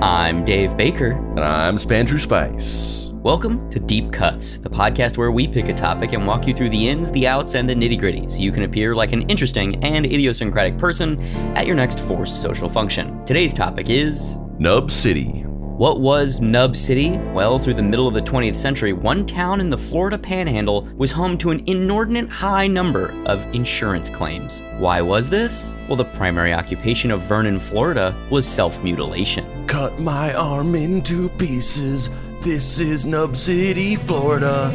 I'm Dave Baker. And I'm Spandrew Spice. Welcome to Deep Cuts, the podcast where we pick a topic and walk you through the ins, the outs, and the nitty gritty so you can appear like an interesting and idiosyncratic person at your next forced social function. Today's topic is Nub City. What was Nub City? Well, through the middle of the 20th century, one town in the Florida panhandle was home to an inordinate high number of insurance claims. Why was this? Well, the primary occupation of Vernon, Florida was self mutilation. Cut my arm into pieces. This is Nub City, Florida.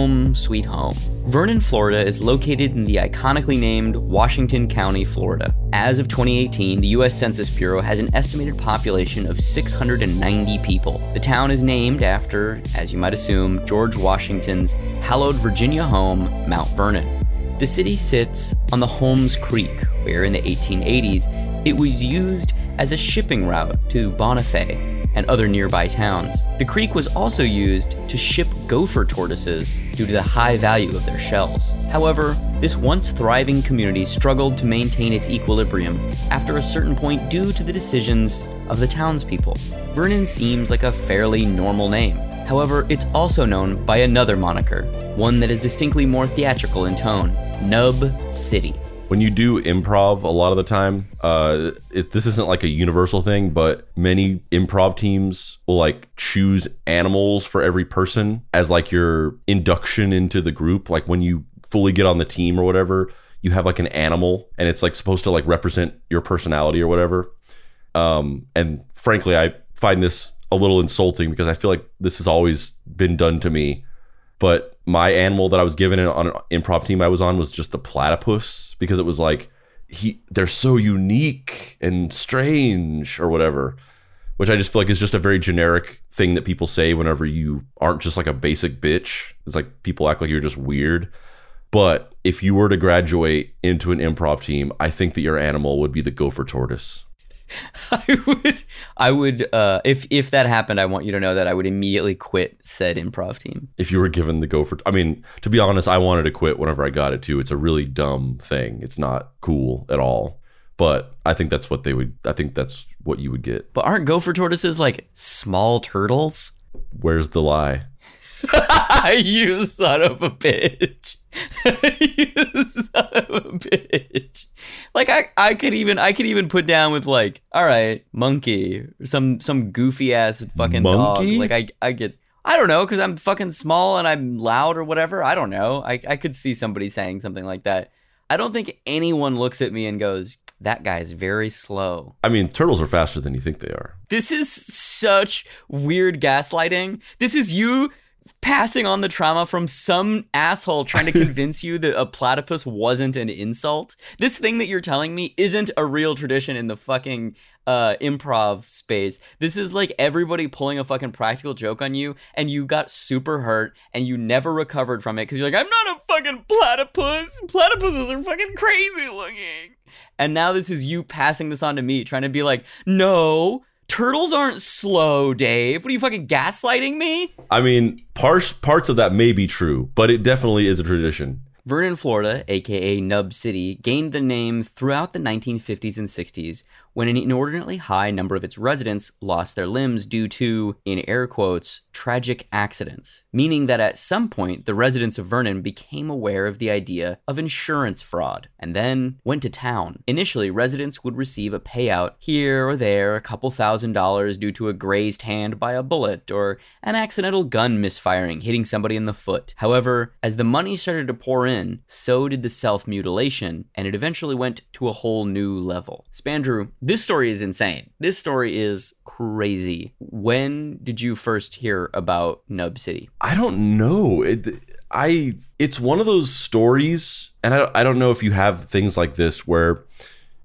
Home Sweet Home. Vernon, Florida is located in the iconically named Washington County, Florida. As of 2018, the U.S. Census Bureau has an estimated population of 690 people. The town is named after, as you might assume, George Washington's hallowed Virginia home, Mount Vernon. The city sits on the Holmes Creek, where in the 1880s it was used as a shipping route to Bonifay and other nearby towns. The creek was also used to ship gopher tortoises due to the high value of their shells. However, this once thriving community struggled to maintain its equilibrium after a certain point due to the decisions of the townspeople. Vernon seems like a fairly normal name. However, it's also known by another moniker, one that is distinctly more theatrical in tone Nub City when you do improv a lot of the time uh it, this isn't like a universal thing but many improv teams will like choose animals for every person as like your induction into the group. Like when you fully get on the team or whatever you have like an animal and it's like supposed to like represent your personality or whatever. Um and frankly i find this a little insulting because i feel like this has always been done to me but my animal that I was given on an improv team I was on was just the platypus because it was like he they're so unique and strange or whatever which I just feel like is just a very generic thing that people say whenever you aren't just like a basic bitch. It's like people act like you're just weird. But if you were to graduate into an improv team I think that your animal would be the gopher tortoise I would, I would, uh, if if that happened, I want you to know that I would immediately quit said improv team. If you were given the go for, I mean, to be honest, I wanted to quit whenever I got it too. It's a really dumb thing. It's not cool at all. But I think that's what they would. I think that's what you would get. But aren't gopher tortoises like small turtles? Where's the lie? you son of a bitch. you son of a bitch. Like I, I could even I could even put down with like, all right, monkey or some some goofy ass fucking monkey? dog. Like I I get I don't know, because I'm fucking small and I'm loud or whatever. I don't know. I, I could see somebody saying something like that. I don't think anyone looks at me and goes, that guy's very slow. I mean, turtles are faster than you think they are. This is such weird gaslighting. This is you passing on the trauma from some asshole trying to convince you that a platypus wasn't an insult. This thing that you're telling me isn't a real tradition in the fucking uh, improv space. This is like everybody pulling a fucking practical joke on you, and you got super hurt, and you never recovered from it because you're like, I'm not a fucking platypus. Platypuses are fucking crazy looking. And now this is you passing this on to me, trying to be like, no, turtles aren't slow, Dave. What are you fucking gaslighting me? I mean, parts parts of that may be true, but it definitely is a tradition. Vernon, Florida, aka Nub City, gained the name throughout the 1950s and 60s when an inordinately high number of its residents lost their limbs due to, in air quotes, tragic accidents, meaning that at some point the residents of Vernon became aware of the idea of insurance fraud and then went to town. Initially, residents would receive a payout here or there, a couple thousand dollars due to a grazed hand by a bullet or an accidental gun misfiring hitting somebody in the foot. However, as the money started to pour in, so did the self mutilation, and it eventually went to a whole new level. Spandrew, this story is insane. This story is crazy. When did you first hear about Nub City? I don't know. It, I it's one of those stories, and I I don't know if you have things like this where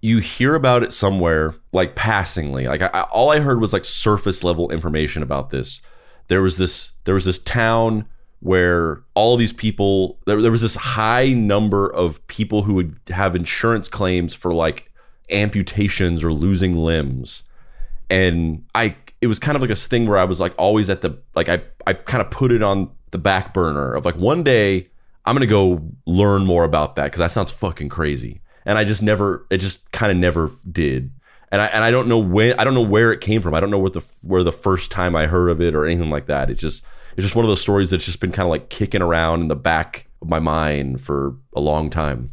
you hear about it somewhere like passingly. Like I, all I heard was like surface level information about this. There was this there was this town where all these people there, there was this high number of people who would have insurance claims for like amputations or losing limbs and i it was kind of like a thing where i was like always at the like i i kind of put it on the back burner of like one day i'm gonna go learn more about that because that sounds fucking crazy and i just never it just kind of never did and I and I don't know when I don't know where it came from. I don't know where the where the first time I heard of it or anything like that. It's just it's just one of those stories that's just been kind of like kicking around in the back of my mind for a long time.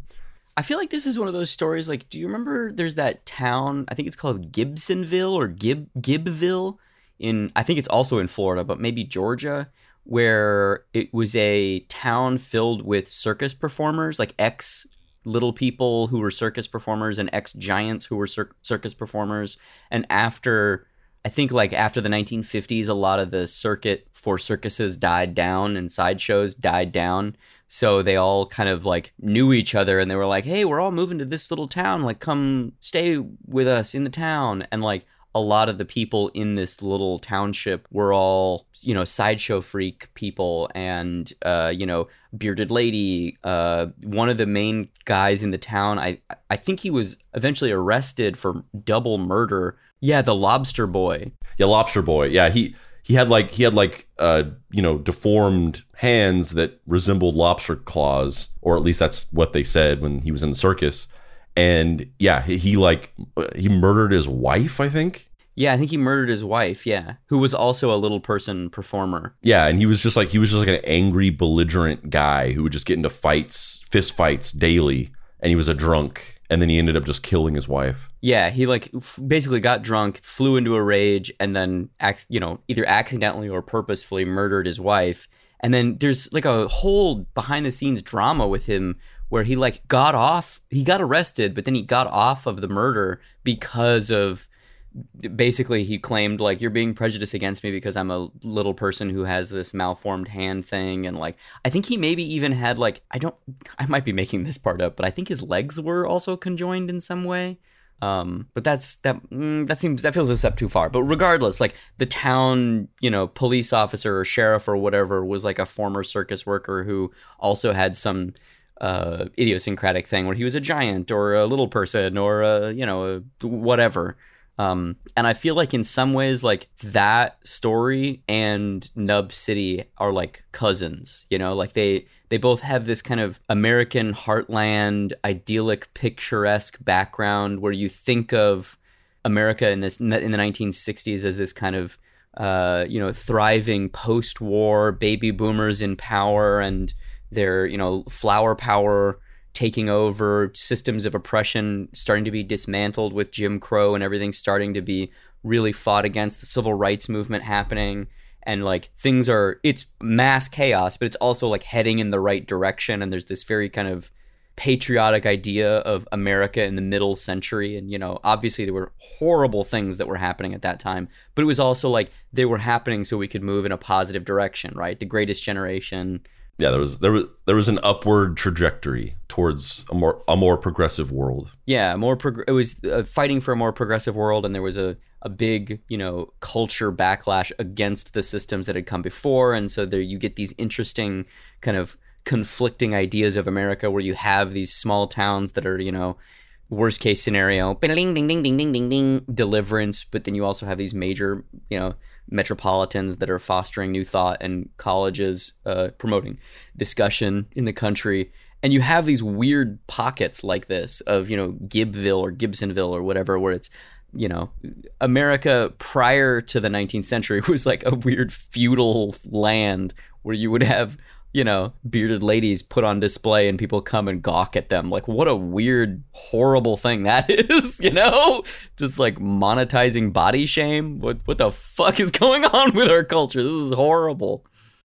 I feel like this is one of those stories. Like, do you remember? There's that town. I think it's called Gibsonville or Gib Gibbville. In I think it's also in Florida, but maybe Georgia, where it was a town filled with circus performers, like ex little people who were circus performers and ex giants who were cir- circus performers. And after, I think like after the 1950s, a lot of the circuit for circuses died down and sideshows died down. So they all kind of like knew each other and they were like, hey, we're all moving to this little town. Like, come stay with us in the town. And like, a lot of the people in this little township were all, you know, sideshow freak people and, uh, you know, bearded lady. Uh, one of the main guys in the town, I, I think he was eventually arrested for double murder. Yeah, the lobster boy. Yeah, lobster boy. Yeah, he he had like he had like uh you know deformed hands that resembled lobster claws, or at least that's what they said when he was in the circus and yeah, he, he like he murdered his wife, I think. Yeah, I think he murdered his wife. Yeah, who was also a little person performer. Yeah, and he was just like he was just like an angry, belligerent guy who would just get into fights, fist fights daily, and he was a drunk. And then he ended up just killing his wife. Yeah, he like f- basically got drunk, flew into a rage, and then ac- you know either accidentally or purposefully murdered his wife. And then there's like a whole behind the scenes drama with him where he like got off he got arrested but then he got off of the murder because of basically he claimed like you're being prejudiced against me because I'm a little person who has this malformed hand thing and like I think he maybe even had like I don't I might be making this part up but I think his legs were also conjoined in some way um, but that's that mm, that seems that feels a step too far but regardless like the town you know police officer or sheriff or whatever was like a former circus worker who also had some uh, idiosyncratic thing where he was a giant or a little person or a you know a whatever. Um, and I feel like in some ways, like that story and Nub City are like cousins. You know, like they they both have this kind of American heartland, idyllic, picturesque background where you think of America in this in the 1960s as this kind of uh, you know thriving post-war baby boomers in power and their you know flower power taking over systems of oppression starting to be dismantled with Jim Crow and everything starting to be really fought against the civil rights movement happening and like things are it's mass chaos but it's also like heading in the right direction and there's this very kind of patriotic idea of America in the middle century and you know obviously there were horrible things that were happening at that time but it was also like they were happening so we could move in a positive direction right? The greatest generation yeah, there was there was there was an upward trajectory towards a more a more progressive world. Yeah, more prog- it was uh, fighting for a more progressive world, and there was a a big you know culture backlash against the systems that had come before, and so there you get these interesting kind of conflicting ideas of America, where you have these small towns that are you know worst case scenario, ding ding ding ding ding ding ding deliverance, but then you also have these major you know metropolitans that are fostering new thought and colleges uh, promoting discussion in the country. And you have these weird pockets like this of, you know, Gibbville or Gibsonville or whatever, where it's, you know, America prior to the 19th century was like a weird feudal land where you would have you know, bearded ladies put on display and people come and gawk at them. Like, what a weird, horrible thing that is, you know? Just like monetizing body shame. What what the fuck is going on with our culture? This is horrible.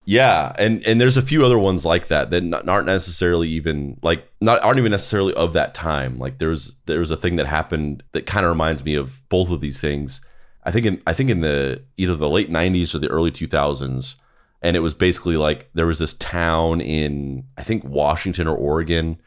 Yeah, and and there's a few other ones like that that aren't necessarily even like not aren't even necessarily of that time. Like there's there was a thing that happened that kind of reminds me of both of these things. I think in I think in the either the late '90s or the early 2000s and it was basically like there was this town in I think Washington or Oregon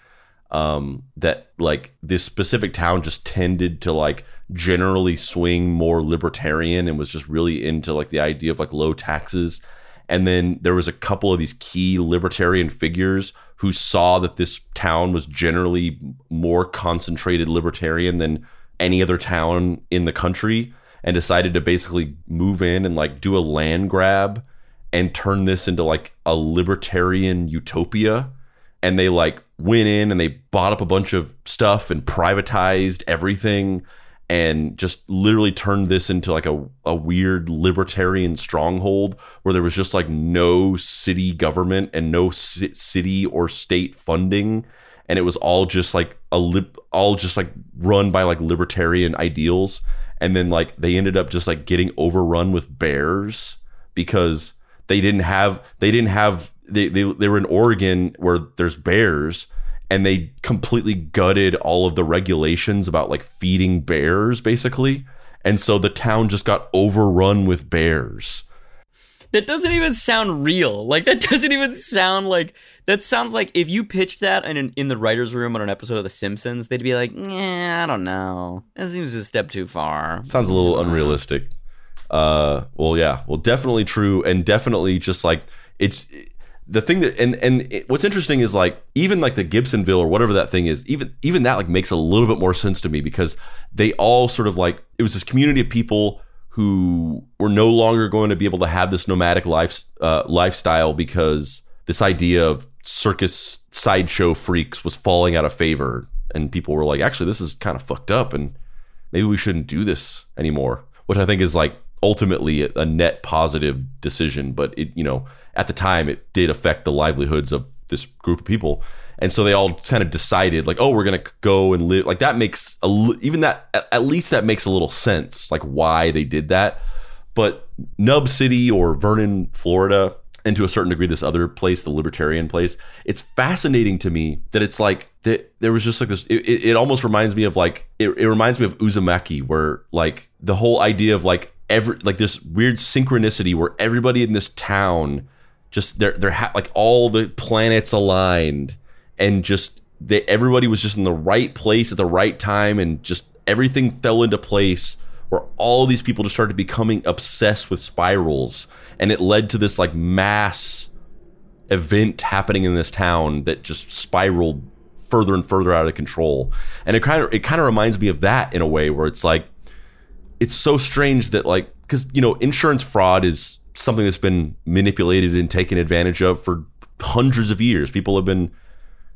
um, that like this specific town just tended to like generally swing more libertarian and was just really into like the idea of like low taxes. And then there was a couple of these key libertarian figures who saw that this town was generally more concentrated libertarian than any other town in the country and decided to basically move in and like do a land grab and turn this into like a libertarian utopia. And they like went in and they bought up a bunch of stuff and privatized everything and just literally turned this into like a, a weird libertarian stronghold where there was just like no city government and no ci- city or state funding. And it was all just like a lib- all just like run by like libertarian ideals. And then like they ended up just like getting overrun with bears because they didn't have they didn't have they, they, they were in Oregon where there's bears and they completely gutted all of the regulations about like feeding bears basically. And so the town just got overrun with bears. That doesn't even sound real. Like that doesn't even sound like that sounds like if you pitched that in an, in the writers room on an episode of the simpsons they'd be like yeah i don't know. That seems a step too far. Sounds a little unrealistic uh well yeah. Well definitely true and definitely just like it's the thing that and and it, what's interesting is like even like the Gibsonville or whatever that thing is even even that like makes a little bit more sense to me because they all sort of like it was this community of people who were no longer going to be able to have this nomadic life uh, lifestyle because this idea of circus sideshow freaks was falling out of favor. And people were like actually this is kind of fucked up and maybe we shouldn't do this anymore which I think is like ultimately a net positive decision but it you know at the time it did affect the livelihoods of this group of people. And so they all kind of decided like oh we're gonna go and live like that makes a, even that at least that makes a little sense like why they did that. But nub city or vernon florida and to a certain degree this other place the libertarian place it's fascinating to me that it's like that there was just like this it, it, it almost reminds me of like it, it reminds me of uzumaki where like the whole idea of like every like this weird synchronicity where everybody in this town just they're they're ha- like all the planets aligned and just they everybody was just in the right place at the right time and just everything fell into place where all these people just started becoming obsessed with spirals. And it led to this like mass event happening in this town that just spiraled further and further out of control. And it kind of it kind of reminds me of that in a way where it's like it's so strange that like because you know insurance fraud is something that's been manipulated and taken advantage of for hundreds of years. People have been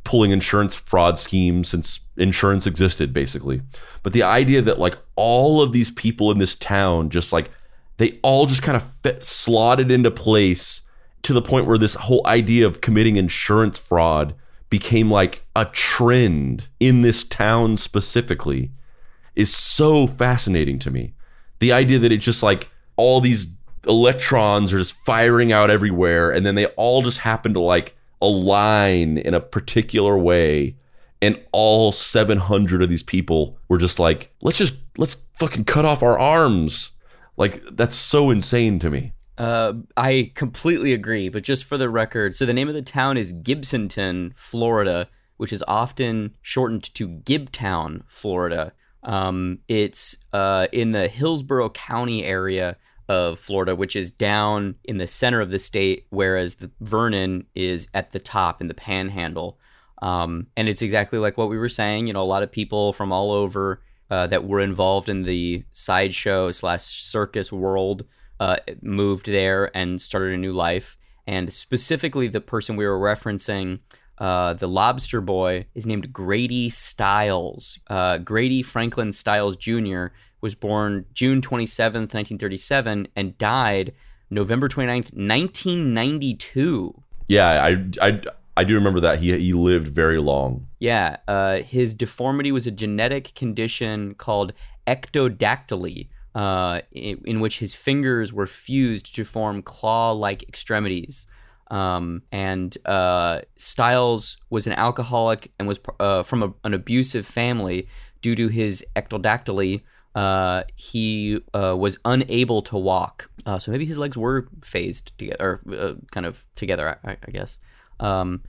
pulling insurance fraud schemes since insurance existed, basically. But the idea that like all of these people in this town just like they all just kind of fit, slotted into place to the point where this whole idea of committing insurance fraud became like a trend in this town specifically is so fascinating to me. The idea that it's just like all these electrons are just firing out everywhere and then they all just happen to like align in a particular way and all 700 of these people were just like let's just let's fucking cut off our arms like that's so insane to me uh, I completely agree, but just for the record, so the name of the town is Gibsonton, Florida, which is often shortened to Gibtown, Florida. Um, it's uh, in the Hillsborough County area of Florida, which is down in the center of the state, whereas the Vernon is at the top in the panhandle. Um, and it's exactly like what we were saying. You know, a lot of people from all over uh, that were involved in the sideshow slash circus world uh, moved there and started a new life. And specifically, the person we were referencing, uh, the lobster boy, is named Grady Stiles. Uh, Grady Franklin Stiles Jr was born June 27th, 1937, and died November 29th, 1992. Yeah, I, I, I do remember that. He, he lived very long. Yeah, uh, his deformity was a genetic condition called ectrodactyly, uh, in, in, which his fingers were fused to form claw like extremities. Um, and uh, Stiles was an alcoholic and was uh, from a, an abusive family due to his ectrodactyly uh, he uh, was unable to walk. Uh, so maybe his legs were phased together, or uh, kind of together, I, I guess. Um,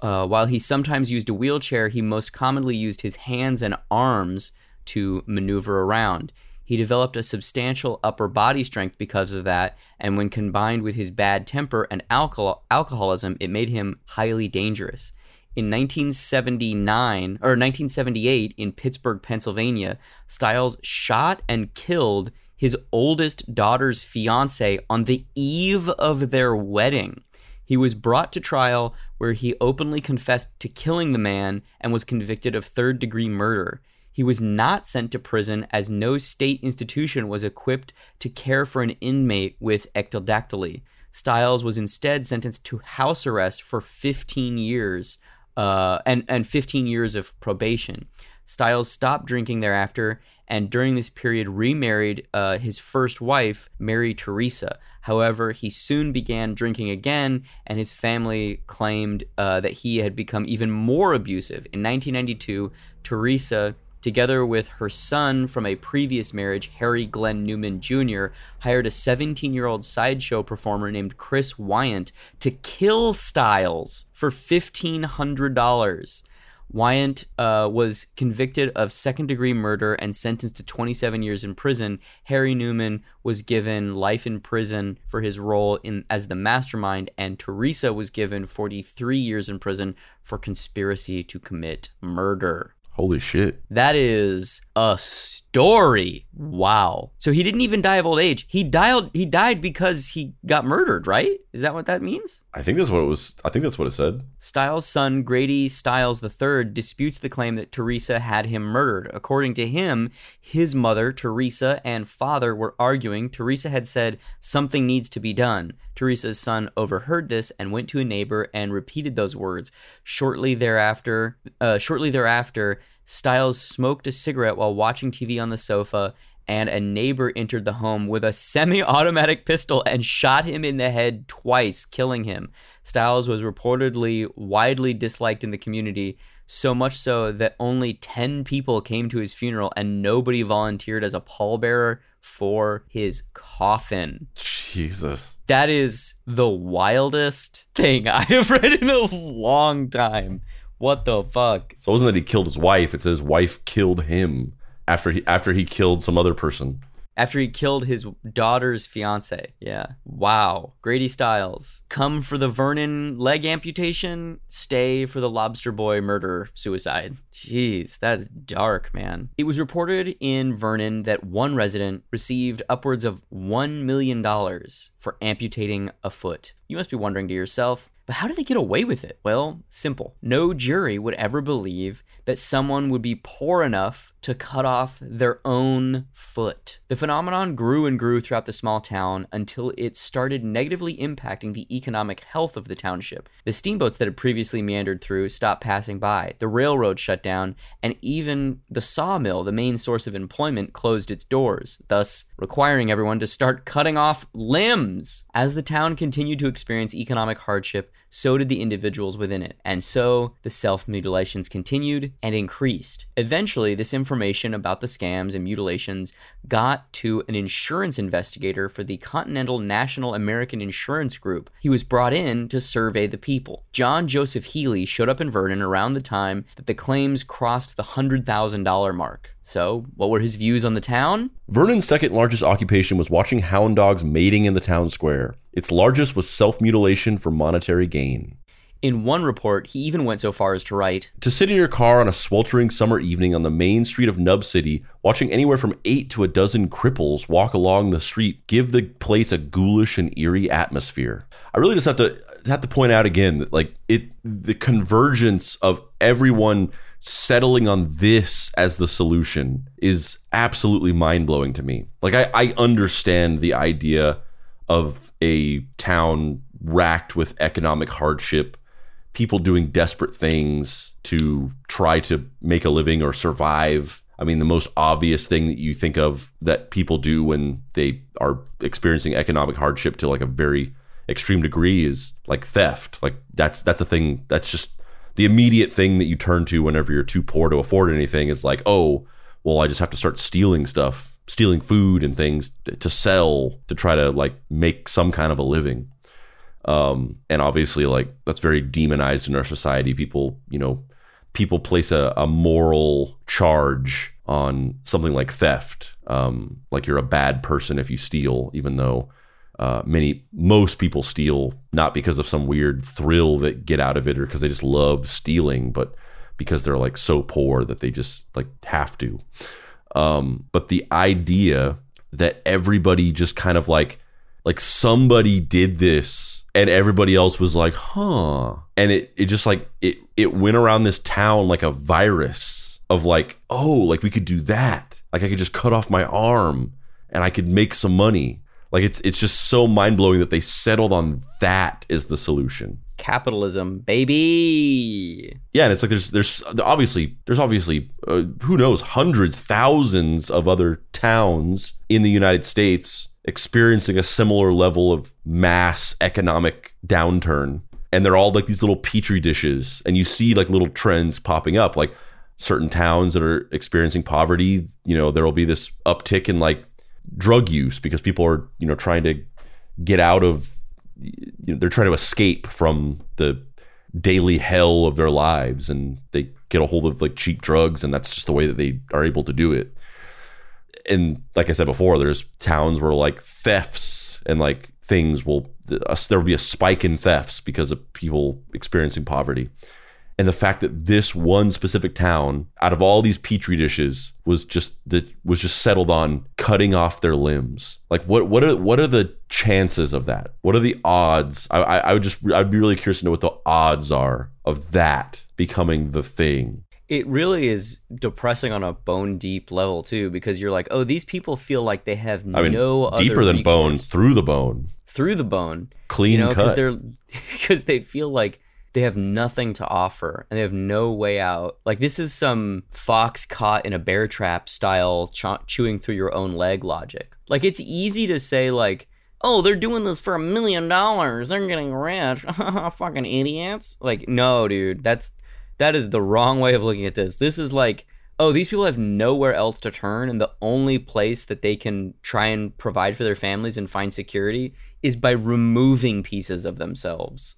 while he sometimes used a wheelchair, he most commonly used his hands and arms to maneuver around. He developed a substantial upper body strength because of that, and when combined with his bad temper and alcohol- alcoholism, it made him highly dangerous. In 1979 or 1978 in Pittsburgh, Pennsylvania, Stiles shot and killed his oldest daughter's fiance on the eve of their wedding. He was brought to trial where he openly confessed to killing the man and was convicted of third degree murder. He was not sent to prison as no state institution was equipped to care for an inmate with ectrodactyly. Stiles was instead sentenced to house arrest for 15 years uh, and, and 15 years of probation. Stiles stopped drinking thereafter, and during this period remarried uh, his first wife, Mary Teresa. However, he soon began drinking again, and his family claimed uh, that he had become even more abusive. In 1992, Teresa together with her son from a previous marriage, Harry Glenn Newman Jr., hired a 17 year old sideshow performer named Chris Wyant to kill Stiles for $1,500. Wyant uh, was convicted of second degree murder and sentenced to 27 years in prison. Harry Newman was given life in prison for his role in as the mastermind, and Teresa was given 43 years in prison for conspiracy to commit murder. Holy shit. That is a story. Wow. So he didn't even die of old age. He died he died because he got murdered, right? Is that what that means? I think that's what it was. I think that's what it said. Stiles' son, Grady Stiles III, disputes the claim that Teresa had him murdered. According to him, his mother, Teresa, and father were arguing. Teresa had said, Something needs to be done. Teresa's son overheard this and went to a neighbor and repeated those words. Shortly thereafter, uh, shortly thereafter, Stiles smoked a cigarette while watching TV on the sofa and a neighbor entered the home with a semi automatic pistol and shot him in the head twice, killing him. Stiles was reportedly widely disliked in the community, so much so that only 10 people came to his funeral and nobody volunteered as a pallbearer for his coffin. Jesus. That is the wildest thing I have read in a long time. What the fuck? So it wasn't that he killed his wife, it says wife killed him after he after he killed some other person. After he killed his daughter's fiance. Yeah. Wow. Grady Stiles. Come for the Vernon leg amputation, stay for the Lobster Boy murder suicide. Jeez, that is dark, man. It was reported in Vernon that one resident received upwards of $1 million for amputating a foot. You must be wondering to yourself, but how did they get away with it? Well, simple. No jury would ever believe that someone would be poor enough to cut off their own foot. The phenomenon grew and grew throughout the small town until it started negatively impacting the economic health of the township. The steamboats that had previously meandered through stopped passing by, the railroad shut down, and even the sawmill, the main source of employment, closed its doors, thus requiring everyone to start cutting off limbs. As the town continued to experience economic hardship, so did the individuals within it, and so the self mutilations continued and increased. Eventually, this information about the scams and mutilations got to an insurance investigator for the Continental National American Insurance Group. He was brought in to survey the people. John Joseph Healy showed up in Vernon around the time that the claims crossed the $100,000 mark. So, what were his views on the town? Vernon's second largest occupation was watching hound dogs mating in the town square. Its largest was self mutilation for monetary gain. In one report, he even went so far as to write To sit in your car on a sweltering summer evening on the main street of Nub City, watching anywhere from eight to a dozen cripples walk along the street, give the place a ghoulish and eerie atmosphere. I really just have to have to point out again that like it the convergence of everyone settling on this as the solution is absolutely mind blowing to me. Like I, I understand the idea of a town racked with economic hardship people doing desperate things to try to make a living or survive. I mean, the most obvious thing that you think of that people do when they are experiencing economic hardship to like a very extreme degree is like theft. Like that's that's a thing that's just the immediate thing that you turn to whenever you're too poor to afford anything is like, "Oh, well, I just have to start stealing stuff, stealing food and things to sell to try to like make some kind of a living." um, and obviously like that's very demonized in our society people you know people place a, a moral charge on something like theft. Um, like you're a bad person if you steal, even though uh, many most people steal not because of some weird thrill that get out of it or because they just love stealing, but because they're like so poor that they just like have to. Um, but the idea that everybody just kind of like like somebody did this and everybody else was like, huh. And it it just like it it went around this town like a virus of like, oh, like we could do that. Like I could just cut off my arm and I could make some money. Like it's it's just so mind blowing that they settled on that as the solution. Capitalism, baby. Yeah, and it's like there's there's obviously there's obviously uh, who knows hundreds thousands of other towns in the United States experiencing a similar level of mass economic downturn and they're all like these little petri dishes and you see like little trends popping up like certain towns that are experiencing poverty you know there will be this uptick in like drug use because people are you know trying to get out of you know, they're trying to escape from the daily hell of their lives and they get a hold of like cheap drugs and that's just the way that they are able to do it and like I said before, there's towns where like thefts and like things will there will be a spike in thefts because of people experiencing poverty. And the fact that this one specific town, out of all these petri dishes, was just that was just settled on cutting off their limbs. Like what what are what are the chances of that? What are the odds? I I, I would just I'd be really curious to know what the odds are of that becoming the thing it really is depressing on a bone deep level too because you're like oh these people feel like they have I mean, no deeper than bone through the bone through the bone clean you know, cut they're because they feel like they have nothing to offer and they have no way out like this is some fox caught in a bear trap style ch- chewing through your own leg logic like it's easy to say like oh, they're doing this for a million dollars. They're getting rich. Fucking idiots. Like, no, dude. That's that is the wrong way of looking at this. This is like, oh, these people have nowhere else to turn, and the only place that they can try and provide for their families and find security is by removing pieces of themselves.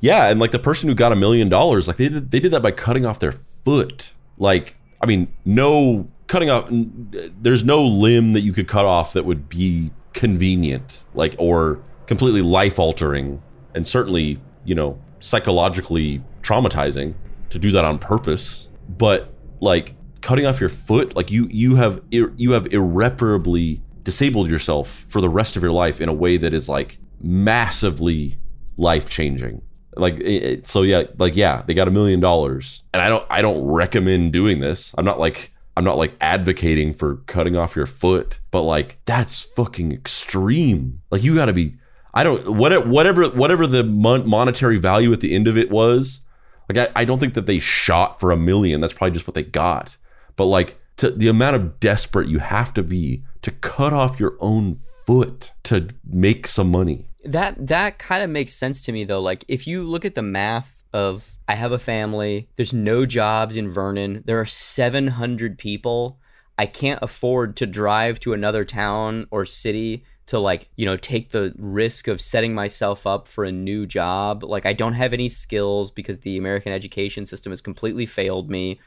Yeah, and like the person who got a million dollars, like they did, they did that by cutting off their foot. Like, I mean, no cutting off. There's no limb that you could cut off that would be convenient, like or completely life altering, and certainly, you know, psychologically traumatizing to do that on purpose, but like cutting off your foot, like you you have you have irreparably disabled yourself for the rest of your life in a way that is like massively life changing. Like it, so yeah, like yeah, they got a million dollars, and I don't I don't recommend doing this. I'm not like I'm not like advocating for cutting off your foot, but like that's fucking extreme. Like you got to be I don't whatever whatever the monetary value at the end of it was, like I, I don't think that they shot for a million. That's probably just what they got. But like to the amount of desperate you have to be to cut off your own foot to make some money. That that kind of makes sense to me though. Like if you look at the math of I have a family, there's no jobs in Vernon, there are 700 people. I can't afford to drive to another town or city to like you know take the risk of setting myself up for a new job like i don't have any skills because the american education system has completely failed me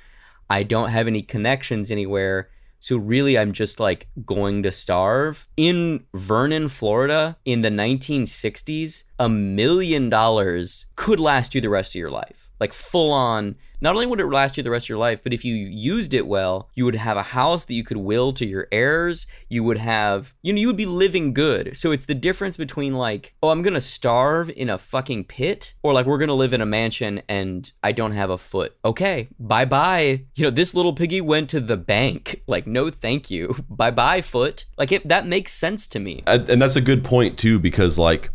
i don't have any connections anywhere so really i'm just like going to starve. In vernon florida in the 1960s a million dollars could last you the rest of your life like full on not only would it last you the rest of your life, but if you used it well, you would have a house that you could will to your heirs. You would have, you know, you would be living good. So it's the difference between like, oh, I'm gonna starve in a fucking pit, or like we're gonna live in a mansion and I don't have a foot. Okay, bye bye. You know, this little piggy went to the bank. Like, no, thank you. Bye bye, foot. Like it, that makes sense to me. And that's a good point too, because like,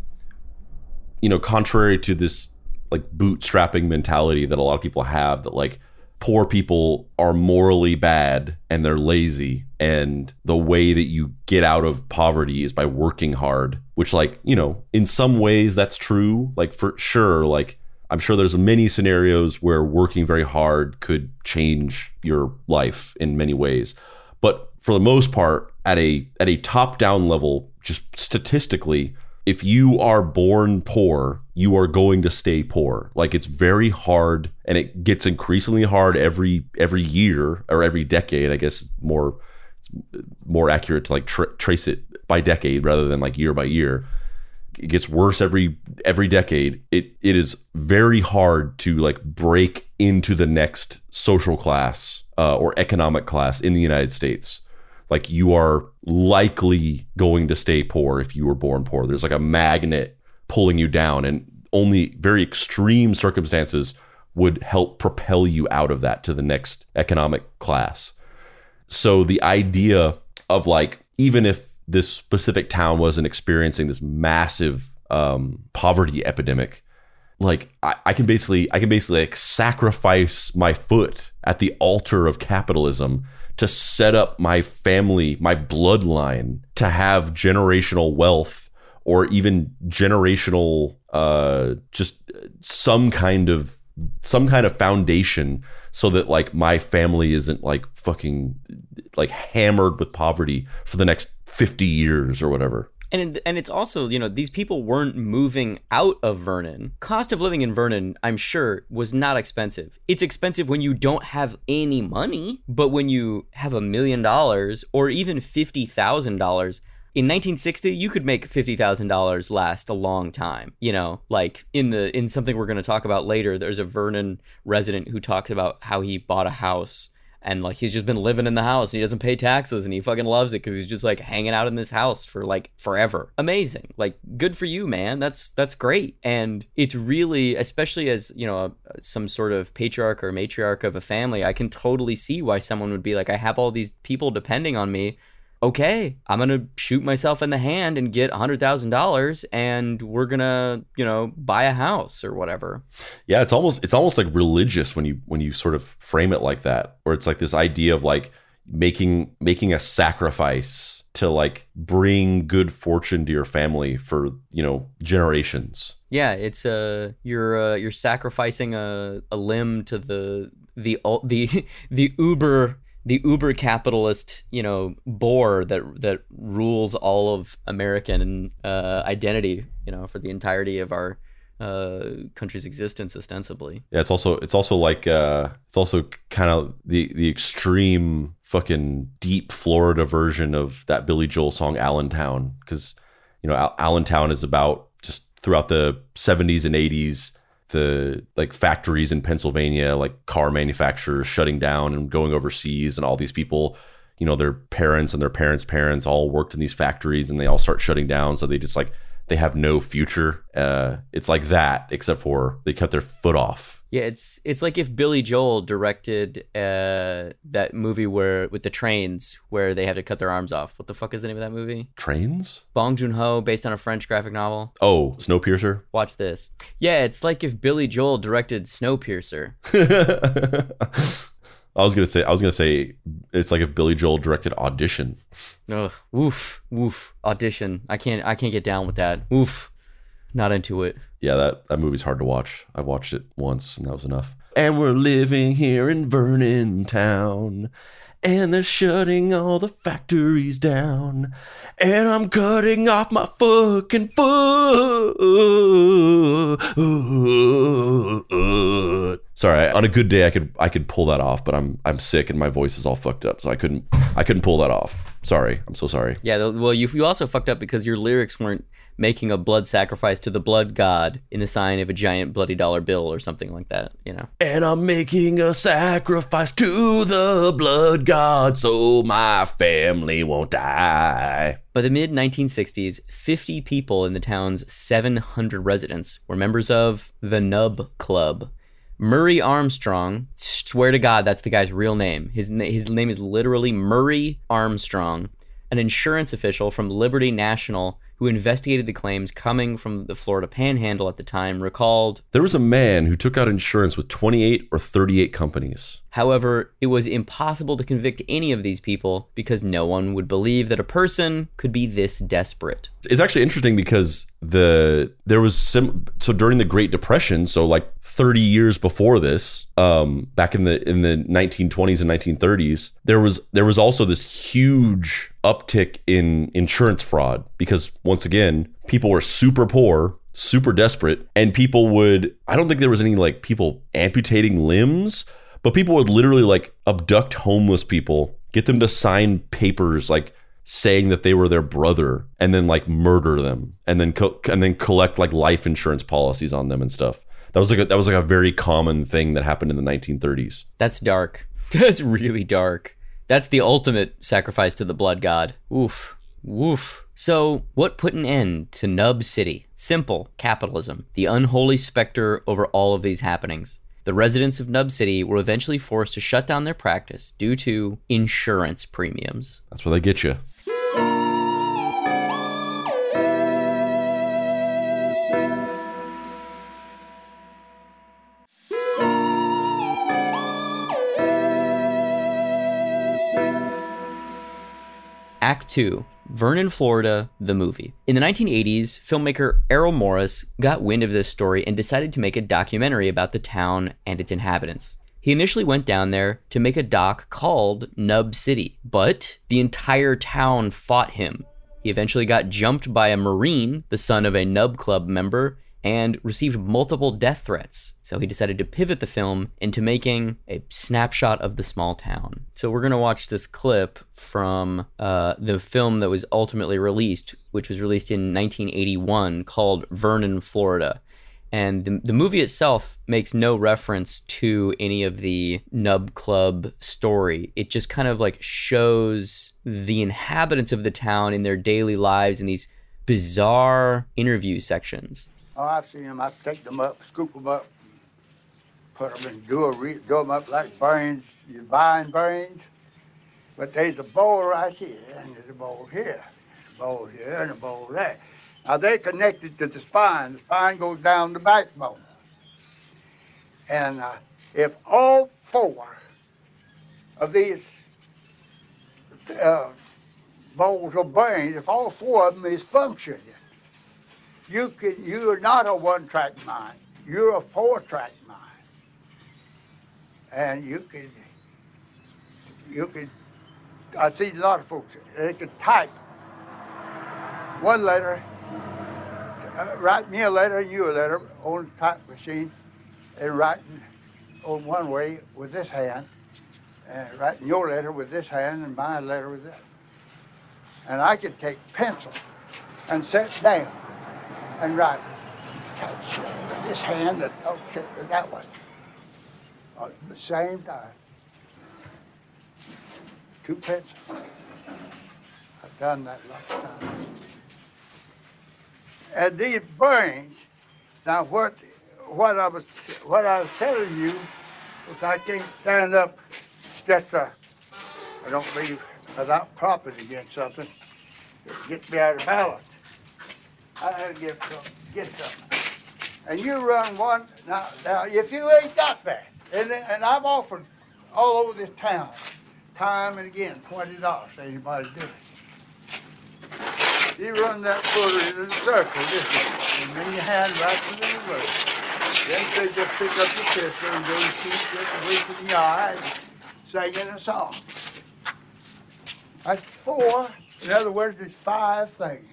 you know, contrary to this like bootstrapping mentality that a lot of people have that like poor people are morally bad and they're lazy and the way that you get out of poverty is by working hard which like you know in some ways that's true. Like for sure like i'm sure there's many scenarios where working very hard could change your life in many ways. But for the most part at a at a top down level just statistically if you are born poor, you are going to stay poor. Like it's very hard and it gets increasingly hard every every year or every decade, I guess more more accurate to like tra- trace it by decade rather than like year by year. It gets worse every every decade. It it is very hard to like break into the next social class uh, or economic class in the United States like you are likely going to stay poor if you were born poor. There's like a magnet pulling you down, and only very extreme circumstances would help propel you out of that to the next economic class. So the idea of like, even if this specific town wasn't experiencing this massive um, poverty epidemic, like I, I can basically I can basically like sacrifice my foot at the altar of capitalism to set up my family, my bloodline to have generational wealth or even generational uh just some kind of some kind of foundation so that like my family isn't like fucking like hammered with poverty for the next 50 years or whatever and and it's also you know these people weren't moving out of Vernon. Cost of living in Vernon, I'm sure, was not expensive. It's expensive when you don't have any money, but when you have a million dollars or even fifty thousand dollars. In 1960, you could make $50,000 last a long time. You know, like in the in something we're going to talk about later, there's a Vernon resident who talks about how he bought a house and like he's just been living in the house. And he doesn't pay taxes and he fucking loves it because he's just like hanging out in this house for like forever. Amazing. Like good for you man. That's that's great. And it's really especially as you know a, some sort of patriarch or matriarch of a family i can totally see why someone would be like i have all these people depending on me okay, I'm gonna shoot myself in the hand and get hundred thousand dollars, and we're gonna, you know, buy a house or whatever. Yeah, it's almost it's almost like religious when you when you sort of frame it like that, where it's like this idea of like making making a sacrifice to like bring good fortune to your family for you know generations. Yeah, it's a uh, you're uh, you're sacrificing a, a limb to the the the the uber the uber capitalist you know bore that that rules all of American uh, identity you know for the entirety of our uh, country's existence ostensibly. Yeah, it's also it's also like uh, it's also kind of the the extreme fucking deep Florida version of that Billy Joel song Allentown because you know Al- Allentown is about just throughout the 70s and 80s the like factories in Pennsylvania, like car manufacturers shutting down and going overseas, and all these people, you know, their parents and their parents' parents all worked in these factories, and they all start shutting down, so they just like they have no future. Uh, it's like that, except for they cut their foot off yeah, it's it's like if Billy Joel directed uh, that movie where with the trains where they had to cut their arms off. What the fuck is the name of that movie? Trains? Bong Joon Ho, based on a French graphic novel. Oh, Snowpiercer. Watch this. Yeah, it's like if Billy Joel directed Snowpiercer. I was gonna say I was gonna say it's like if Billy Joel directed Audition. Ugh, woof, woof. Audition. I can't I can't get down with that. Woof. Not into it yeah, that, that movie's hard to watch. I watched it once and that was enough. And we're living here in Vernon Town. And they're shutting all the factories down. And I'm cutting off my fucking foot. Sorry, on a good day I could I could pull that off, but I'm I'm sick and my voice is all fucked up, so I couldn't I couldn't pull that off. Sorry, I'm so sorry. Yeah, well, you you also fucked up because your lyrics weren't making a blood sacrifice to the blood god in the sign of a giant bloody dollar bill or something like that, you know. And I'm making a sacrifice to the blood god so my family won't die. By the mid 1960s, 50 people in the town's 700 residents were members of the Nub Club. Murray Armstrong, swear to God, that's the guy's real name. His, his name is literally Murray Armstrong, an insurance official from Liberty National who investigated the claims coming from the Florida panhandle at the time, recalled There was a man who took out insurance with 28 or 38 companies. However, it was impossible to convict any of these people because no one would believe that a person could be this desperate. It's actually interesting because the there was some so during the Great Depression, so like 30 years before this, um, back in the in the 1920s and 1930s, there was there was also this huge uptick in insurance fraud because once again, people were super poor super desperate and people would i don't think there was any like people amputating limbs but people would literally like abduct homeless people get them to sign papers like saying that they were their brother and then like murder them and then co- and then collect like life insurance policies on them and stuff that was like a, that was like a very common thing that happened in the 1930s That's dark. That's really dark. That's the ultimate sacrifice to the blood god. Oof. Woof. So, what put an end to Nub City? Simple capitalism, the unholy specter over all of these happenings. The residents of Nub City were eventually forced to shut down their practice due to insurance premiums. that's where they get you Act 2 Vernon, Florida, the movie. In the 1980s, filmmaker Errol Morris got wind of this story and decided to make a documentary about the town and its inhabitants. He initially went down there to make a doc called Nub City, but the entire town fought him. He eventually got jumped by a Marine, the son of a Nub Club member, and received multiple death threats. So he decided to pivot the film into making a snapshot of the small town. So we're going to watch this clip from uh, the film that was ultimately released, which was released in 1981 called Vernon, Florida. And the, the movie itself makes no reference to any of the Nub Club story. It just kind of like shows the inhabitants of the town in their daily lives in these bizarre interview sections. Oh, I've seen them. I take them up, scoop them up, put them in, do, a do them up like brains, you buying brains. But there's a bowl right here, and there's a bowl here, a bowl here, and a bowl there. Now they're connected to the spine. The spine goes down the backbone. And uh, if all four of these uh, bowls of brains, if all four of them is functioning, you can you are not a one track mind. You're a four track mind. And you can you can I see a lot of folks they can type one letter, uh, write me a letter and you a letter on the type machine and writing on one way with this hand and writing your letter with this hand and my letter with this. And I could take pencil and set down and write. Touch this hand and okay, that one. At the same time. Two pencils. I've done that lots of times. And these brains, now what what I was what I was telling you was I can't stand up just uh, I don't believe without propping against something. It gets me out of balance. I had to get some, get some. And you run one, now, now if you ain't got that, and, and I've offered all over this town, time and again, twenty dollars, anybody do it. You run that footer in a circle this way, and then your hand right to the reverse. Then they just pick up your pistol and go shoot just a week in the eye and singing a song. That's four. In other words, it's five things.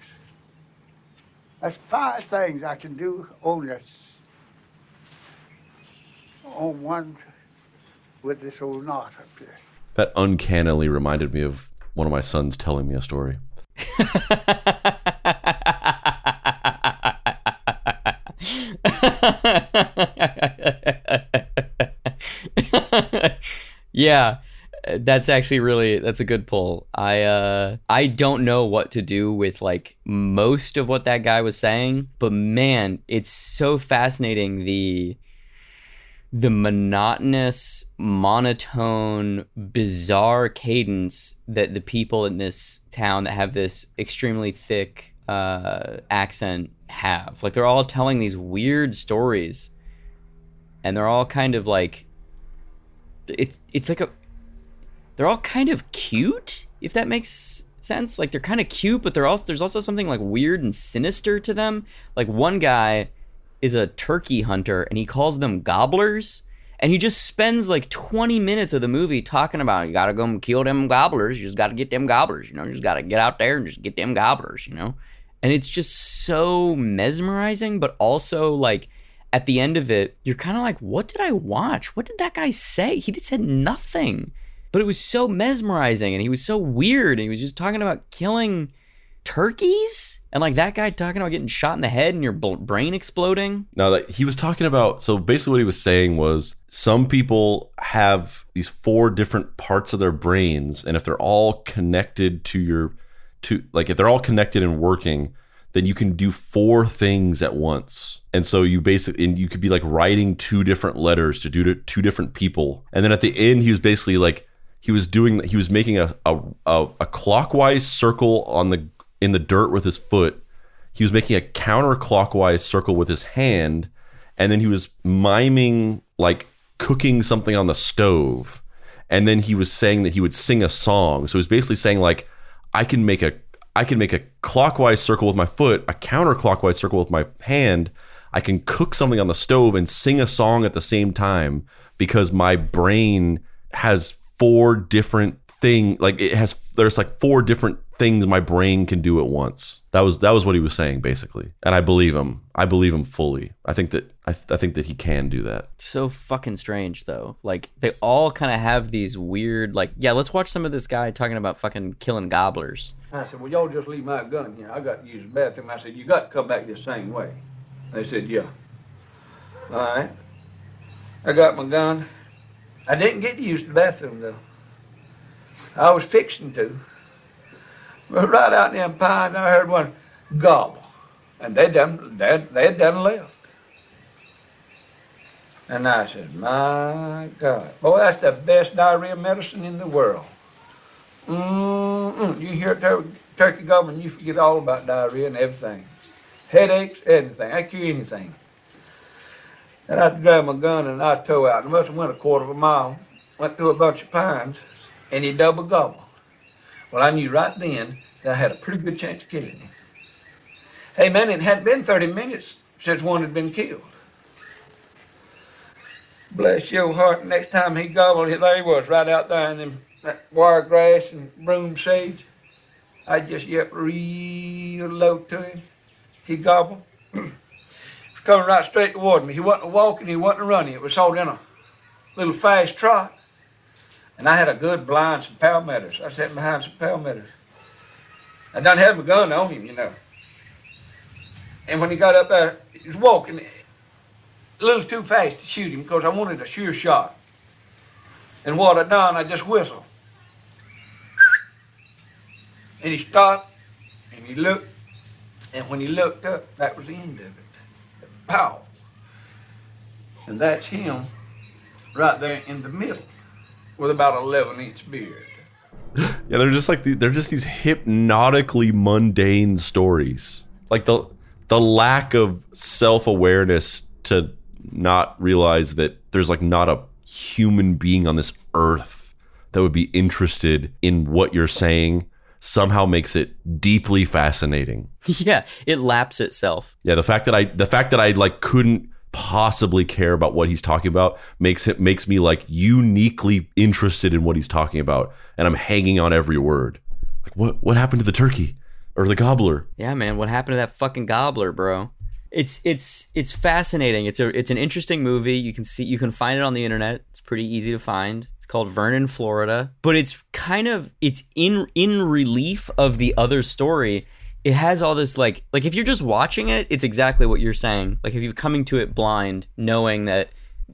That's five things I can do on this, on one, with this old knot up here. that uncannily reminded me of one of my sons telling me a story. Yeah that's actually really that's a good pull. I uh i don't know what to do with like most of what that guy was saying but man it's so fascinating the the monotonous monotone bizarre cadence that the people in this town that have this extremely thick uh accent have. Like they're all telling these weird stories and they're all kind of like it's it's like a they're all kind of cute if that makes sense. Like they're kind of cute but they're also there's also something like weird and sinister to them. Like one guy is a turkey hunter and he calls them gobblers and he just spends like 20 minutes of the movie talking about you gotta go and kill them gobblers you just gotta get them gobblers you know you just gotta get out there and just get them gobblers you know? And it's just so mesmerizing but also like at the end of it you're kind of like what did i watch? What did that guy say? He just said nothing but it was so mesmerizing and he was so weird and he was just talking about killing turkeys? And like that guy talking about getting shot in the head and your brain exploding? Now that he was talking about, so basically what he was saying was some people have these four different parts of their brains, and if they're all connected to your, to like if they're all connected and working, then you can do four things at once. And so you basically, and you could be like writing two different letters to do to two different people, and then at the end he was basically like he was doing he was making a a, a, clockwise circle on the in the dirt with his foot. He was making a counterclockwise circle with his hand and then he was miming like cooking something on the stove. And then he was saying that he would sing a song. So he was basically saying like i can make a i can make a clockwise circle with my foot a counterclockwise circle with my hand. I can cook something on the stove and sing a song at the same time because my brain has four different thing like it has there's like four different things my brain can do at once that was that was what he was saying basically and i believe him i believe him fully i think that i, I think that he can do that so fucking strange though like they all kind of have these weird like yeah let's watch some of this guy talking about fucking killing gobblers I said, well, y'all just leave my gun here. I got to use the bathroom. I said, you got to come back the same way. They said, yeah. All right. I got my gun. I didn't get to use the bathroom, though. I was fixing to. But right out in them pines, I heard one gobble. And they done, they, they done left. And I said, my God. Boy, that's the best diarrhea medicine in the world. Mm-mm. You hear tur- turkey gobbling, you forget all about diarrhea and everything. Headaches, anything. I cure anything. And I grabbed my gun and I tow out. I must have went a quarter of a mile, went through a bunch of pines, and he double gobbled. Well, I knew right then that I had a pretty good chance of killing him. Hey, man, it hadn't been 30 minutes since one had been killed. Bless your heart, next time he gobbled, there he was, right out there in them that wiregrass and broom sage. I just yelped real low to him. He gobbled. was coming right straight toward me. He wasn't walking, he wasn't running. It was in a little fast trot. And I had a good blind, some palmettos. I sat behind some palmettos. I done had my gun on him, you know. And when he got up there, he was walking a little too fast to shoot him because I wanted a sure shot. And what I done, I just whistled. And he stopped and he looked. And when he looked up, that was the end of it. Pow. And that's him right there in the middle with about 11 inch beard. yeah they're just like the, they're just these hypnotically mundane stories like the the lack of self-awareness to not realize that there's like not a human being on this earth that would be interested in what you're saying somehow makes it deeply fascinating. yeah, it laps itself. Yeah, the fact that I the fact that I like couldn't possibly care about what he's talking about makes it makes me like uniquely interested in what he's talking about and I'm hanging on every word. Like what what happened to the turkey or the gobbler? Yeah, man, what happened to that fucking gobbler, bro? It's it's it's fascinating. It's a it's an interesting movie. You can see you can find it on the internet. It's pretty easy to find. Called Vernon, Florida. But it's kind of it's in in relief of the other story. It has all this like like if you're just watching it, it's exactly what you're saying. Like if you're coming to it blind, knowing that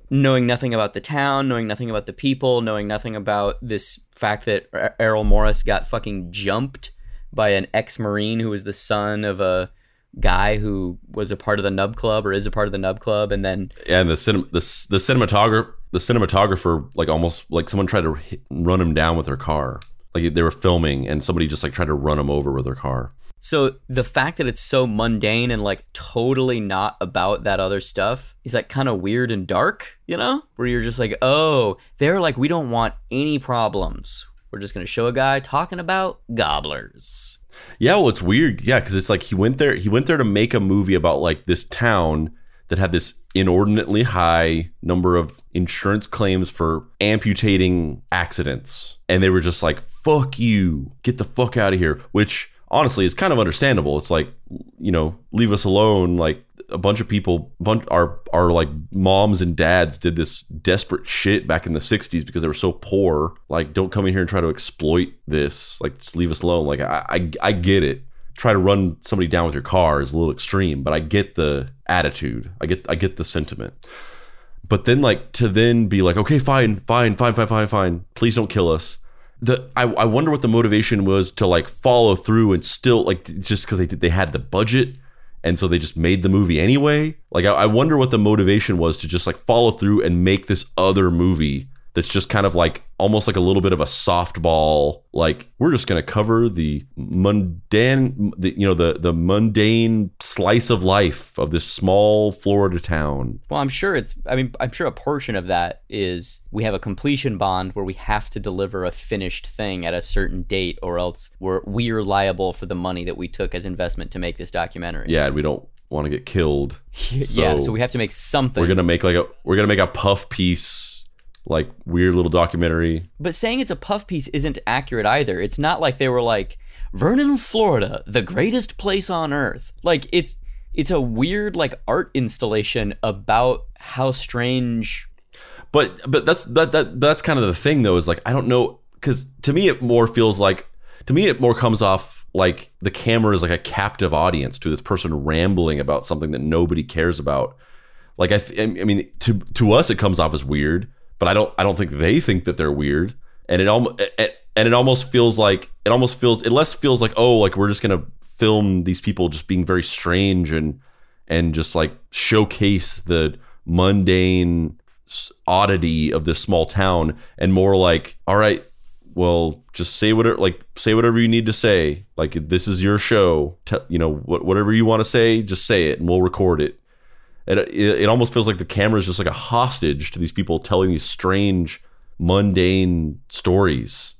knowing nothing about the town, knowing nothing about the people, knowing nothing about this fact that Er- Errol Morris got fucking jumped by an ex-marine who was the son of a guy who was a part of the Nub Club or is a part of the Nub Club, and then and the cinem- the the cinematographer the cinematographer like almost like someone tried to hit, run him down with their car. like they were filming and somebody just like tried to run him over with their car. So the fact that it's so mundane and like totally not about that other stuff is like kind of weird and dark, you know? Where you're just like, oh, they're like, we don't want any problems. We're just gonna show a guy talking about gobblers. Yeah, well, it's weird. Yeah, because it's like he went there. He went there to make a movie about like this town that had this inordinately high number of insurance claims for amputating accidents, and they were just like, "Fuck you, get the fuck out of here." Which honestly is kind of understandable. It's like, you know, leave us alone. Like a bunch of people, bunch our our like moms and dads did this desperate shit back in the '60s because they were so poor. Like, don't come in here and try to exploit this. Like, just leave us alone. Like, I I, I get it. Try to run somebody down with your car is a little extreme, but I get the attitude. I get I get the sentiment. But then like to then be like, okay, fine, fine, fine, fine, fine, fine. Please don't kill us the I, I wonder what the motivation was to like follow through and still like just because they they had the budget and so they just made the movie anyway like I, I wonder what the motivation was to just like follow through and make this other movie that's just kind of like almost like a little bit of a softball like we're just going to cover the mundane the, you know the the mundane slice of life of this small florida town Well, I'm sure it's. I mean, I'm sure a portion of that is we have a completion bond where we have to deliver a finished thing at a certain date, or else we're we're liable for the money that we took as investment to make this documentary. yeah and we don't want to get killed yeah. So we have to make something. we're gonna make like a we're gonna make a puff piece like weird little documentary But saying it's a puff piece isn't accurate either. It's not like they were like Vernon, Florida, the greatest place on earth. Like it's it's a weird like art installation about how strange but but that's that that that's kind of the thing though is like i don't know because to me it more feels like to me it more comes off like the camera is like a captive audience to this person rambling about something that nobody cares about like i th- i mean to to us it comes off as weird but i don't i don't think they think that they're weird. And it almost and it almost feels like it almost feels it less feels like oh like we're just gonna film these people just being very strange and and just like showcase the mundane oddity of this small town and more like all right well just say whatever like say whatever you need to say. Like this is your show. You know what, whatever you want to say just say it and we'll record it it, it it almost feels like the camera is just like a hostage to these people telling these strange mundane stories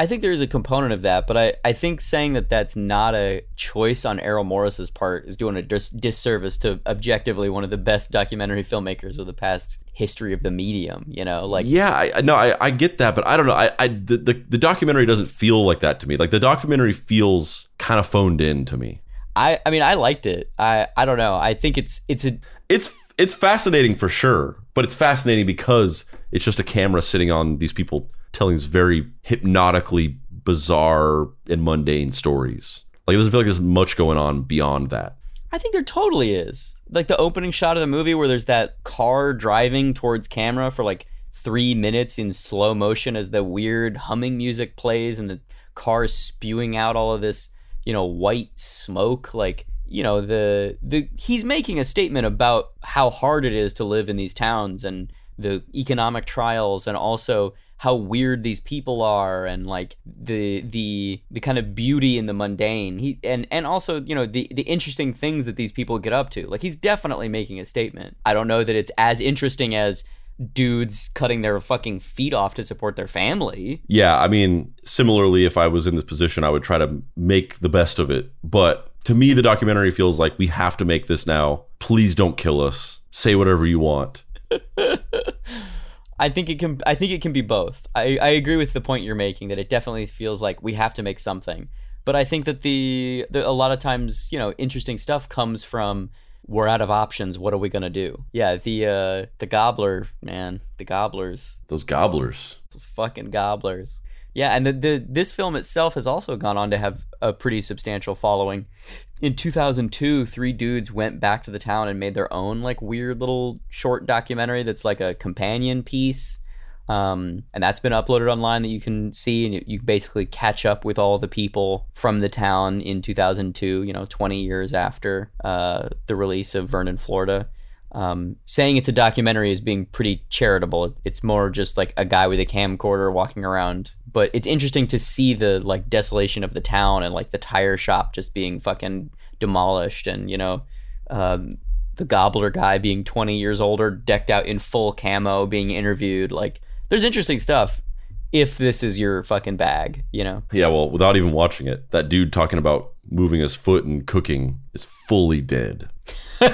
I think there's a component of that, but I, I think saying that that's not a choice on Errol Morris's part is doing a dis- disservice to objectively one of the best documentary filmmakers of the past history of the medium. You know, like yeah I, I- no I, I get that but i don't know I, I the, the, the documentary doesn't feel like that to me like the documentary feels kind of phoned in to me I, I mean, I liked it. I, I don't know. I think it's it's a it's it's fascinating for sure but it's fascinating because it's just a camera sitting on these people telling these very hypnotically bizarre and mundane stories like it doesn't feel like there's much going on beyond that I think there totally is. Like the opening shot of the movie where there's that car driving towards camera for like three minutes in slow motion as the weird humming music plays and the car spewing out all of this, you know, white smoke. Like, you know, the the he's making a statement about how hard it is to live in these towns and the economic trials and also how weird these people are and like the the the kind of beauty in the mundane. He and and also you know the the interesting things that these people get up to. Like he's definitely making a statement. I don't know that it's as interesting as dudes cutting their fucking feet off to support their family. Yeah, I mean, similarly, if I was in this position, I would try to make the best of it. But to me, the documentary feels like we have to make this now. Please don't kill us. Say whatever you want. I think it can. I think it can be both. I, I agree with the point you're making that it definitely feels like we have to make something. But I think that the, the a lot of times you know interesting stuff comes from we're out of options. What are we gonna do? Yeah, the uh, the gobbler man, the gobblers, Those gobblers. fucking gobblers. Yeah, and the, the this film itself has also gone on to have a pretty substantial following. In 2002, three dudes went back to the town and made their own like weird little short documentary that's like a companion piece. Um, and that's been uploaded online that you can see, and you, you basically catch up with all the people from the town in 2002. You know, 20 years after uh, the release of Vernon, Florida um, saying it's a documentary is being pretty charitable. It's more just like a guy with a camcorder walking around but it's interesting to see the like desolation of the town and like the tire shop just being fucking demolished and you know um, the gobbler guy being 20 years older decked out in full camo being interviewed like there's interesting stuff if this is your fucking bag you know Yeah, well, without even watching it, that dude talking about moving his foot and cooking is fully dead.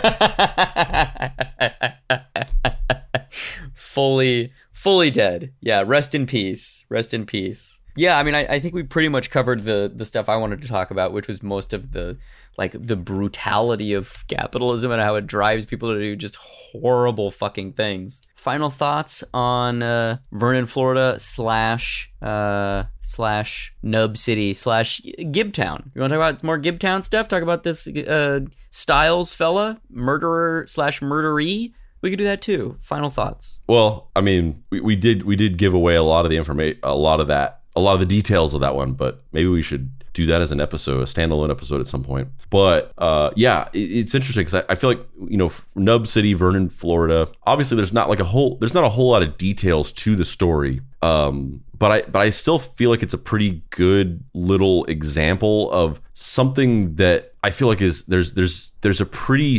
fully fully dead. Yeah rest in peace. Rest in peace. Yeah i mean I, I think we pretty much covered the the stuff i wanted to talk about which was most of the like the brutality of capitalism and how it drives people to do just horrible fucking things. Final thoughts on uh, vernon florida slash uh, slash nub city slash gibtown you want to talk about more gibtown stuff? Talk about this uh, Stiles fella murderer slash murderee we could do that too final thoughts Well, I mean, we, we did we did give away a lot of the information, a lot of that, a lot of the details of that one, but maybe we should do that as an episode, a standalone episode at some point. But uh, yeah, it, it's interesting because I, I feel like you know Nub City, Vernon, Florida. Obviously, there's not like a whole there's not a whole lot of details to the story. Um, but I but I still feel like it's a pretty good little example of something that I feel like is there's there's there's a pretty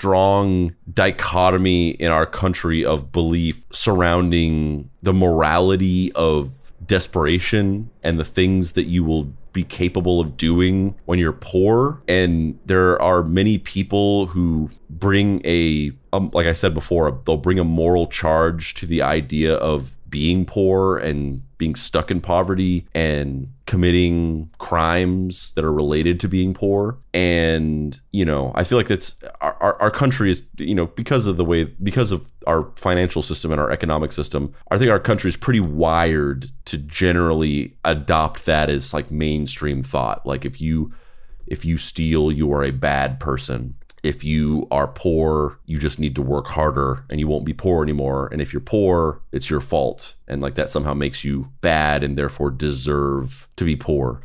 strong dichotomy in our country of belief surrounding the morality of desperation and the things that you will be capable of doing when you're poor. And there are many people who bring a um, like i said before they'll bring a moral charge to the idea of being poor and being stuck in poverty and committing crimes that are related to being poor. And you know i feel like that's our, our, country is you know because of the way because of our financial system and our economic system i think our country is pretty wired to generally adopt that as like mainstream thought. Like if you if you steal you are a bad person if you are poor, you just need to work harder and you won't be poor anymore. And if you're poor, it's your fault. And like that somehow makes you bad and therefore deserve to be poor.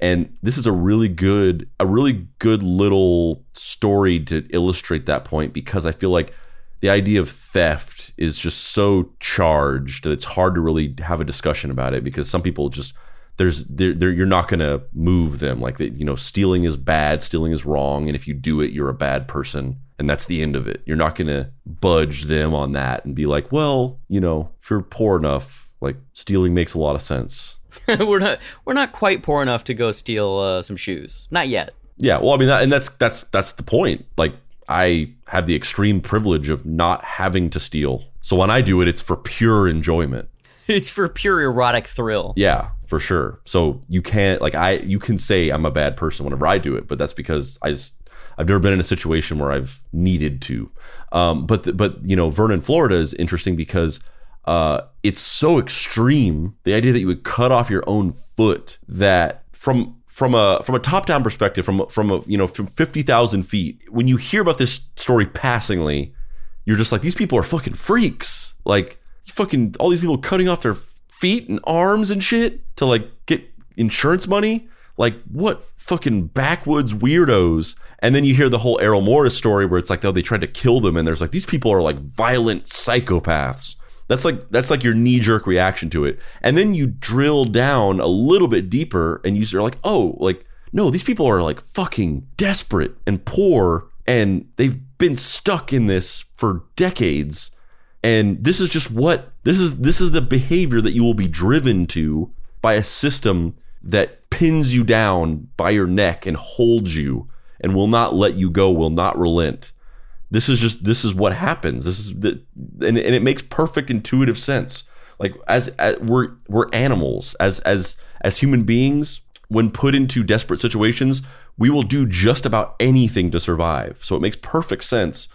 And this is a really good, a really good little story to illustrate that point because I feel like the idea of theft is just so charged that it's hard to really have a discussion about it because some people just there's they're, they're, you're not going to move them. Like that you know stealing is bad stealing is wrong and if you do it you're a bad person and that's the end of it. You're not going to budge them on that and be like well you know if you're poor enough like stealing makes a lot of sense. We're not we're not quite poor enough to go steal uh, some shoes. Not yet. Yeah well i mean that, and that's that's that's the point. Like i have the extreme privilege of not having to steal. So when i do it it's for pure enjoyment it's for pure erotic thrill yeah for sure. So you can't like I you can say I'm a bad person whenever I do it, but that's because I just I've never been in a situation where I've needed to. Um, but but you know Vernon, Florida is interesting because uh, it's so extreme. The idea that you would cut off your own foot that from from a from a top down perspective, from from a you know from fifty thousand feet, when you hear about this story passingly, you're just like these people are fucking freaks. Like fucking all these people cutting off their feet and arms and shit to like get insurance money. Like what fucking backwoods weirdos. And then you hear the whole Errol Morris story where it's like, oh, they tried to kill them, and there's like these people are like violent psychopaths. That's like that's like your knee jerk reaction to it. And then you drill down a little bit deeper, and you're like, oh, like no, these people are like fucking desperate and poor, and they've been stuck in this for decades and this is just what this is this is the behavior that you will be driven to by a system that pins you down by your neck and holds you and will not let you go, will not relent. This is just this is what happens. This is the and, and it makes perfect intuitive sense. Like as, as we're we're animals as as as human beings when put into desperate situations, we will do just about anything to survive. So it makes perfect sense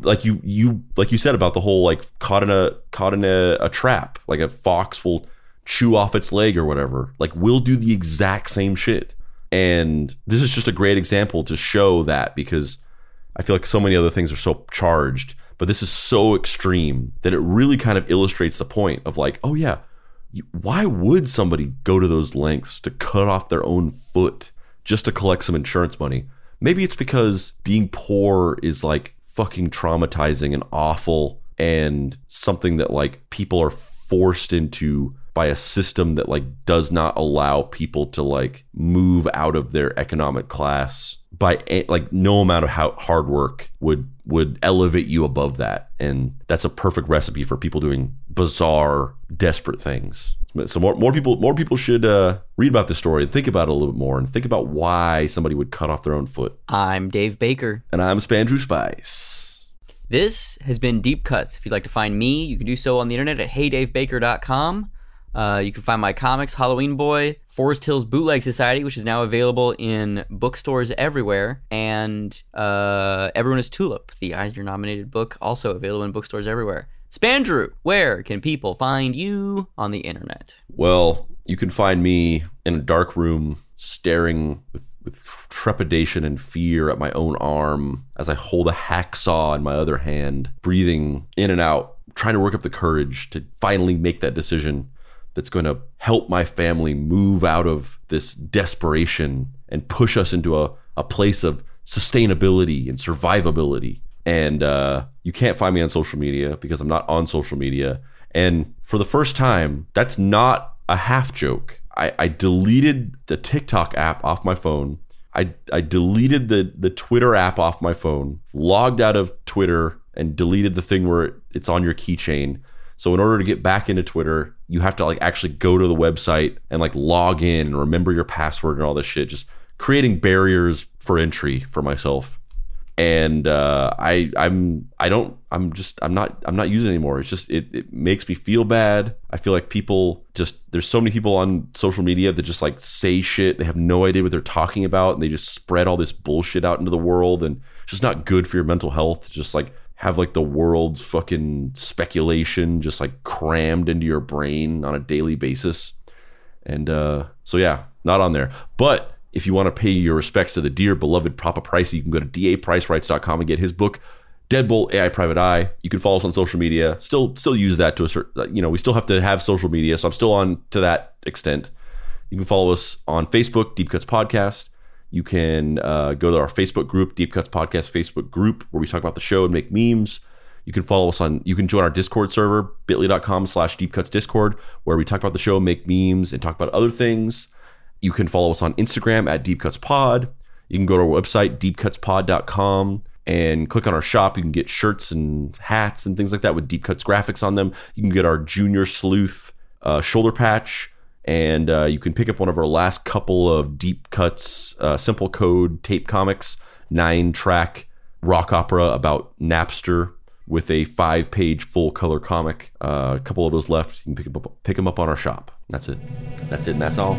like you you like you said about the whole like caught in a caught in a, a trap like a fox will chew off its leg or whatever like we'll do the exact same shit. And this is just a great example to show that because i feel like so many other things are so charged but this is so extreme that it really kind of illustrates the point of like oh yeah why would somebody go to those lengths to cut off their own foot just to collect some insurance money? Maybe it's because being poor is like fucking traumatizing and awful and something that like people are forced into by a system that like does not allow people to like move out of their economic class by like no amount of how hard work would would elevate you above that. And that's a perfect recipe for people doing bizarre desperate things so more, more people more people should uh, read about this story and think about it a little bit more and think about why somebody would cut off their own foot I'm Dave Baker. and i'm spandrew spice This has been Deep Cuts. If you'd like to find me, you can do so on the internet at heydavebaker.com. Uh, you can find my comics, Halloween Boy, Forest Hills Bootleg Society, which is now available in bookstores everywhere, and uh, Everyone is Tulip, the Eisner nominated book, also available in bookstores everywhere. Spandrew, where can people find you on the internet? Well, you can find me in a dark room staring with, with trepidation and fear at my own arm as I hold a hacksaw in my other hand, breathing in and out, trying to work up the courage to finally make that decision that's going to help my family move out of this desperation and push us into a, a place of sustainability and survivability. And uh, you can't find me on social media because I'm not on social media. And for the first time, that's not a half joke. I, I deleted the TikTok app off my phone. I, I deleted the, the Twitter app off my phone, logged out of Twitter, and deleted the thing where it's on your keychain. So in order to get back into Twitter, you have to like actually go to the website and like log in and remember your password and all this shit. Just creating barriers for entry for myself. And uh, I I'm I don't I'm just I'm not I'm not using it anymore. It's just it, it makes me feel bad. I feel like people just there's so many people on social media that just like say shit. They have no idea what they're talking about and they just spread all this bullshit out into the world and it's just not good for your mental health. Just like have like the world's fucking speculation just like crammed into your brain on a daily basis. And uh, so, yeah, not on there. But if you want to pay your respects to the dear beloved Papa Price, you can go to dapricerights.com and get his book, Deadbolt AI Private Eye. You can follow us on social media. Still, still use that to a certain, you know, we still have to have social media. So I'm still on to that extent. You can follow us on Facebook, Deep Cuts Podcast. You can uh, go to our Facebook group, Deep Cuts Podcast Facebook group, where we talk about the show and make memes. You can follow us on, you can join our Discord server, bit.ly.com slash Deep Cuts Discord, where we talk about the show, make memes, and talk about other things. You can follow us on Instagram at Deep Cuts Pod. You can go to our website, deepcutspod.com, and click on our shop. You can get shirts and hats and things like that with Deep Cuts graphics on them. You can get our Junior Sleuth uh, shoulder patch and uh, you can pick up one of our last couple of deep cuts uh, simple code tape comics nine track rock opera about napster with a five page full color comic. Uh, a couple of those left. You can pick them up pick them up on our shop. That's it. That's it. And that's all